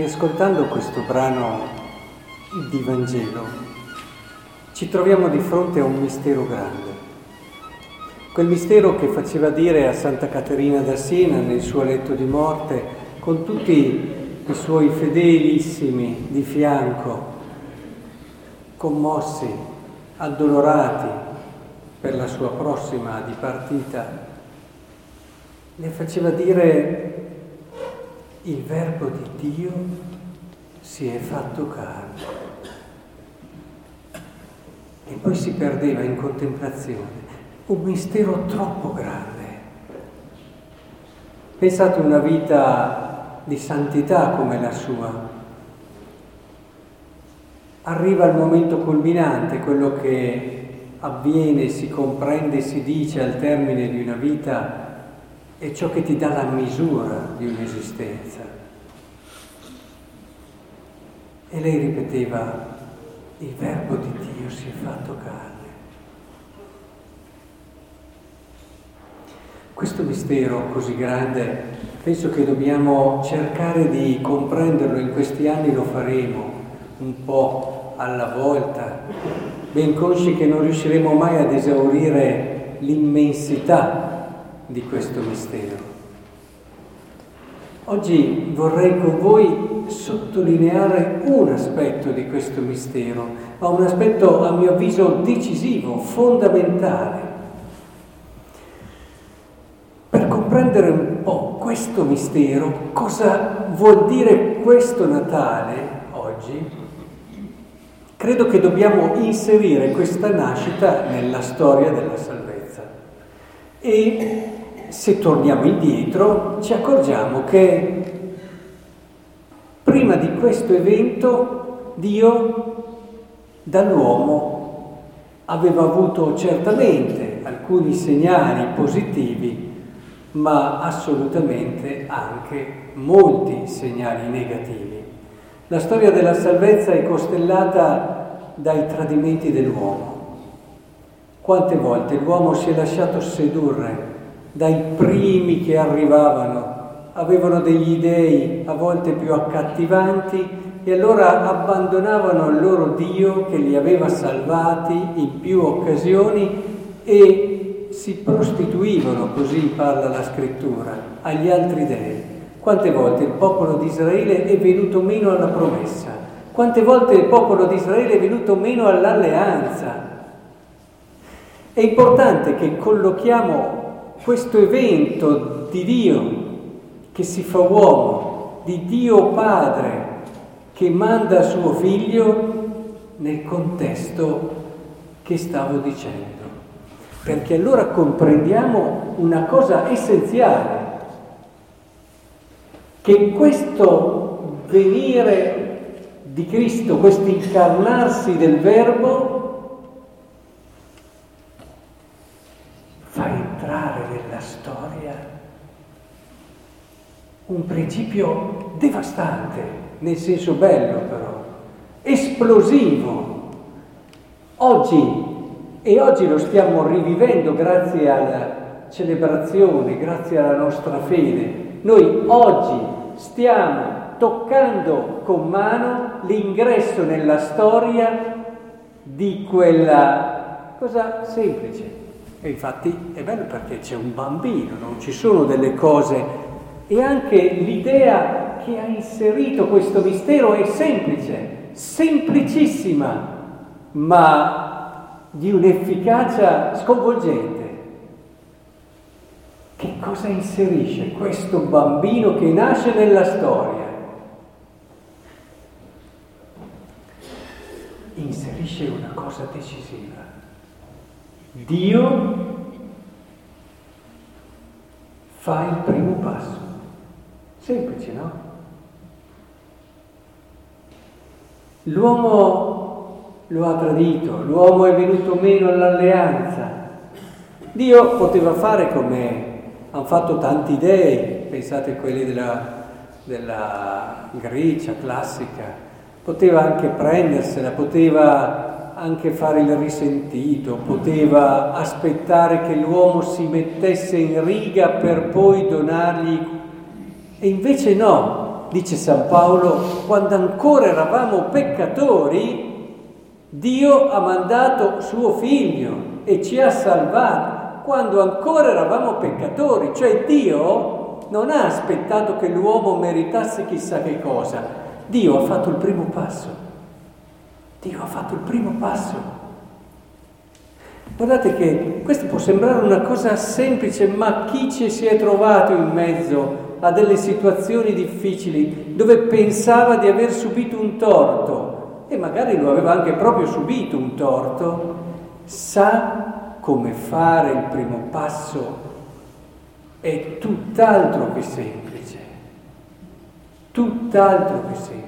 riascoltando questo brano di Vangelo, ci troviamo di fronte a un mistero grande. Quel mistero che faceva dire a Santa Caterina da Siena nel suo letto di morte, con tutti i suoi fedelissimi di fianco, commossi, addolorati per la sua prossima dipartita, le faceva dire il verbo di Dio si è fatto carne. E poi si perdeva in contemplazione un mistero troppo grande. Pensate una vita di santità come la sua. Arriva il momento culminante, quello che avviene, si comprende, si dice al termine di una vita è ciò che ti dà la misura di un'esistenza. E lei ripeteva, il verbo di Dio si è fatto carne. Questo mistero così grande penso che dobbiamo cercare di comprenderlo, in questi anni lo faremo un po' alla volta, ben consci che non riusciremo mai ad esaurire l'immensità di questo mistero. Oggi vorrei con voi sottolineare un aspetto di questo mistero, ma un aspetto a mio avviso decisivo, fondamentale. Per comprendere un po' questo mistero, cosa vuol dire questo Natale oggi, credo che dobbiamo inserire questa nascita nella storia della salvezza. E se torniamo indietro ci accorgiamo che prima di questo evento Dio dall'uomo aveva avuto certamente alcuni segnali positivi, ma assolutamente anche molti segnali negativi. La storia della salvezza è costellata dai tradimenti dell'uomo. Quante volte l'uomo si è lasciato sedurre dai primi che arrivavano, avevano degli dei a volte più accattivanti e allora abbandonavano il loro Dio che li aveva salvati in più occasioni e si prostituivano, così parla la scrittura, agli altri dei. Quante volte il popolo di Israele è venuto meno alla promessa? Quante volte il popolo di Israele è venuto meno all'alleanza? È importante che collochiamo questo evento di Dio che si fa uomo, di Dio Padre che manda suo figlio nel contesto che stavo dicendo. Perché allora comprendiamo una cosa essenziale, che questo venire di Cristo, questo incarnarsi del Verbo, un principio devastante, nel senso bello però, esplosivo. Oggi, e oggi lo stiamo rivivendo grazie alla celebrazione, grazie alla nostra fede, noi oggi stiamo toccando con mano l'ingresso nella storia di quella cosa semplice. E infatti è bello perché c'è un bambino, non ci sono delle cose e anche l'idea che ha inserito questo mistero è semplice, semplicissima, ma di un'efficacia sconvolgente. Che cosa inserisce questo bambino che nasce nella storia? Inserisce una cosa decisiva. Dio fa il primo passo. Semplice, no? L'uomo lo ha tradito, l'uomo è venuto meno all'alleanza. Dio poteva fare come hanno fatto tanti dei, pensate a quelli della, della Grecia classica, poteva anche prendersela, poteva anche fare il risentito, poteva aspettare che l'uomo si mettesse in riga per poi donargli. E invece no, dice San Paolo, quando ancora eravamo peccatori, Dio ha mandato suo figlio e ci ha salvato. Quando ancora eravamo peccatori, cioè Dio non ha aspettato che l'uomo meritasse chissà che cosa, Dio ha fatto il primo passo, Dio ha fatto il primo passo. Guardate che questo può sembrare una cosa semplice, ma chi ci si è trovato in mezzo a delle situazioni difficili dove pensava di aver subito un torto e magari lo aveva anche proprio subito un torto, sa come fare il primo passo è tutt'altro che semplice, tutt'altro che semplice.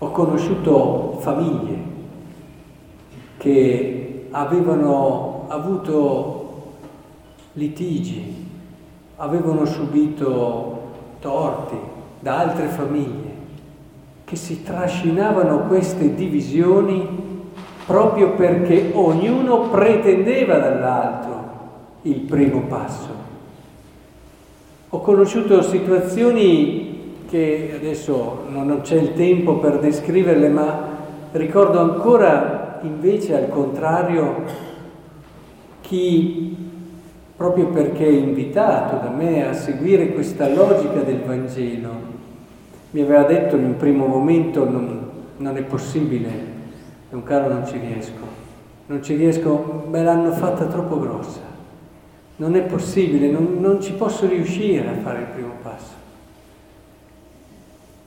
Ho conosciuto famiglie che avevano avuto litigi, avevano subito torti da altre famiglie, che si trascinavano queste divisioni proprio perché ognuno pretendeva dall'altro il primo passo. Ho conosciuto situazioni che adesso non c'è il tempo per descriverle, ma ricordo ancora invece al contrario chi, proprio perché è invitato da me a seguire questa logica del Vangelo, mi aveva detto in un primo momento non, non è possibile, un caro non ci riesco, non ci riesco, me l'hanno fatta troppo grossa, non è possibile, non, non ci posso riuscire a fare il primo passo.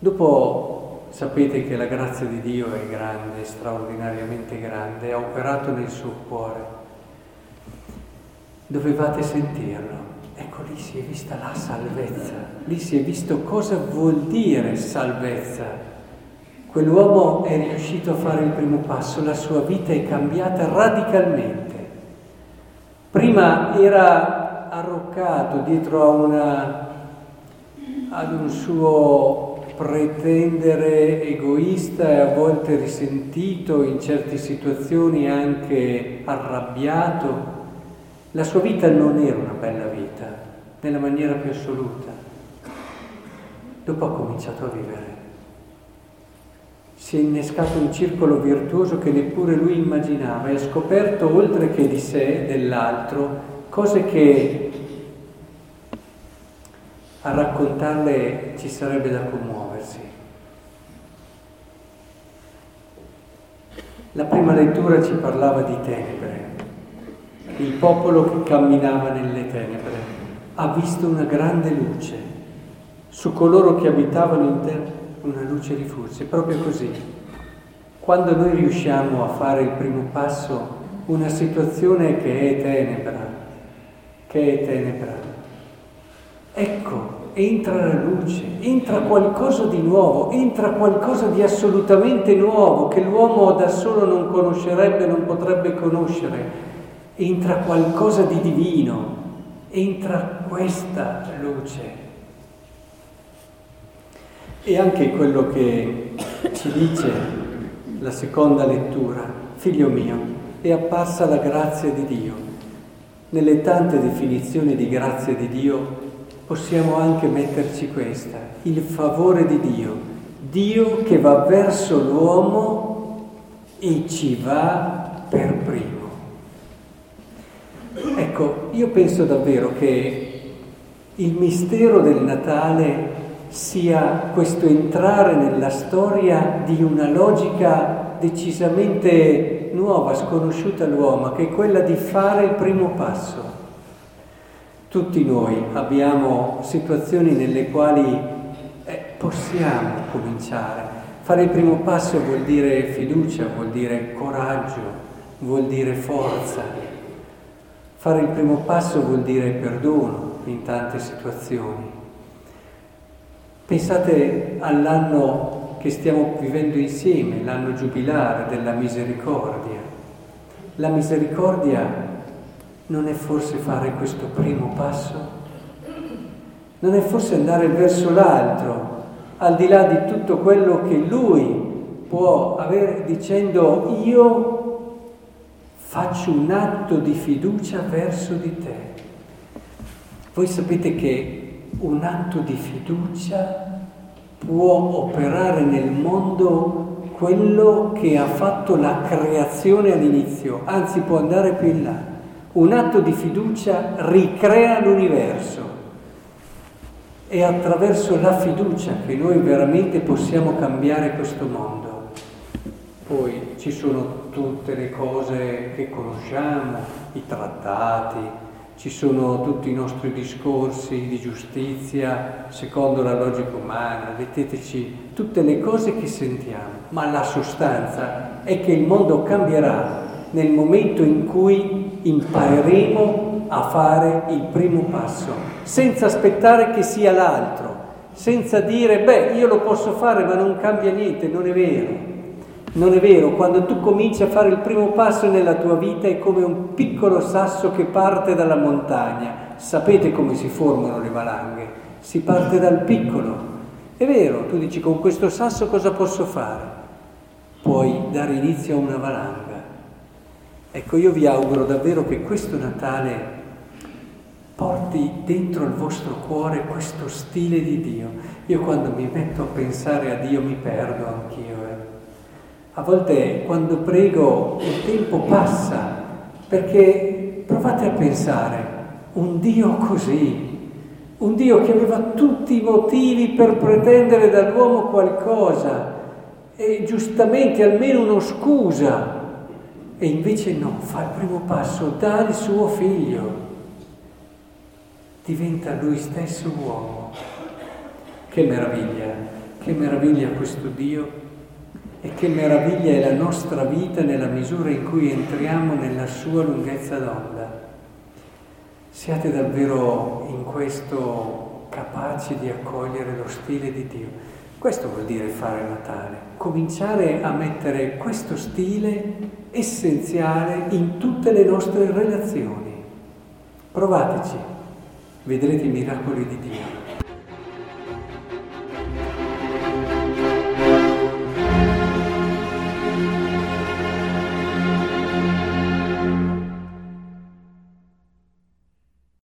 Dopo Sapete che la grazia di Dio è grande, straordinariamente grande, ha operato nel suo cuore. Dovevate sentirlo. Ecco, lì si è vista la salvezza, lì si è visto cosa vuol dire salvezza. Quell'uomo è riuscito a fare il primo passo, la sua vita è cambiata radicalmente. Prima era arroccato dietro a una, ad un suo pretendere egoista e a volte risentito, in certe situazioni anche arrabbiato. La sua vita non era una bella vita, nella maniera più assoluta. Dopo ha cominciato a vivere. Si è innescato un circolo virtuoso che neppure lui immaginava e ha scoperto, oltre che di sé, dell'altro, cose che a raccontarle ci sarebbe da commuoversi. La prima lettura ci parlava di tenebre. Il popolo che camminava nelle tenebre ha visto una grande luce. Su coloro che abitavano in terra una luce rifulse. Proprio così. Quando noi riusciamo a fare il primo passo, una situazione che è tenebra, che è tenebra, Ecco, entra la luce, entra qualcosa di nuovo, entra qualcosa di assolutamente nuovo che l'uomo da solo non conoscerebbe, non potrebbe conoscere. Entra qualcosa di divino, entra questa luce. E anche quello che ci dice la seconda lettura, figlio mio, è apparsa la grazia di Dio. Nelle tante definizioni di grazia di Dio possiamo anche metterci questa, il favore di Dio, Dio che va verso l'uomo e ci va per primo. Ecco, io penso davvero che il mistero del Natale sia questo entrare nella storia di una logica decisamente nuova, sconosciuta all'uomo, che è quella di fare il primo passo tutti noi abbiamo situazioni nelle quali eh, possiamo cominciare. Fare il primo passo vuol dire fiducia, vuol dire coraggio, vuol dire forza. Fare il primo passo vuol dire perdono in tante situazioni. Pensate all'anno che stiamo vivendo insieme, l'anno giubilare della misericordia. La misericordia non è forse fare questo primo passo? Non è forse andare verso l'altro, al di là di tutto quello che lui può avere dicendo io faccio un atto di fiducia verso di te. Voi sapete che un atto di fiducia può operare nel mondo quello che ha fatto la creazione all'inizio, anzi può andare più in là. Un atto di fiducia ricrea l'universo. È attraverso la fiducia che noi veramente possiamo cambiare questo mondo. Poi ci sono tutte le cose che conosciamo, i trattati, ci sono tutti i nostri discorsi di giustizia secondo la logica umana, metteteci tutte le cose che sentiamo, ma la sostanza è che il mondo cambierà nel momento in cui impareremo a fare il primo passo, senza aspettare che sia l'altro, senza dire, beh, io lo posso fare ma non cambia niente, non è vero. Non è vero, quando tu cominci a fare il primo passo nella tua vita è come un piccolo sasso che parte dalla montagna. Sapete come si formano le valanghe? Si parte dal piccolo. È vero, tu dici con questo sasso cosa posso fare? Puoi dare inizio a una valanga. Ecco, io vi auguro davvero che questo Natale porti dentro il vostro cuore questo stile di Dio. Io quando mi metto a pensare a Dio mi perdo anch'io. Eh. A volte quando prego il tempo passa, perché provate a pensare, un Dio così, un Dio che aveva tutti i motivi per pretendere dall'uomo qualcosa e giustamente almeno uno scusa, e invece no, fa il primo passo, dà il suo figlio, diventa lui stesso uomo. Che meraviglia, che meraviglia questo Dio e che meraviglia è la nostra vita nella misura in cui entriamo nella sua lunghezza d'onda. Siate davvero in questo capaci di accogliere lo stile di Dio. Questo vuol dire fare Natale, cominciare a mettere questo stile essenziale in tutte le nostre relazioni. Provateci, vedrete i miracoli di Dio.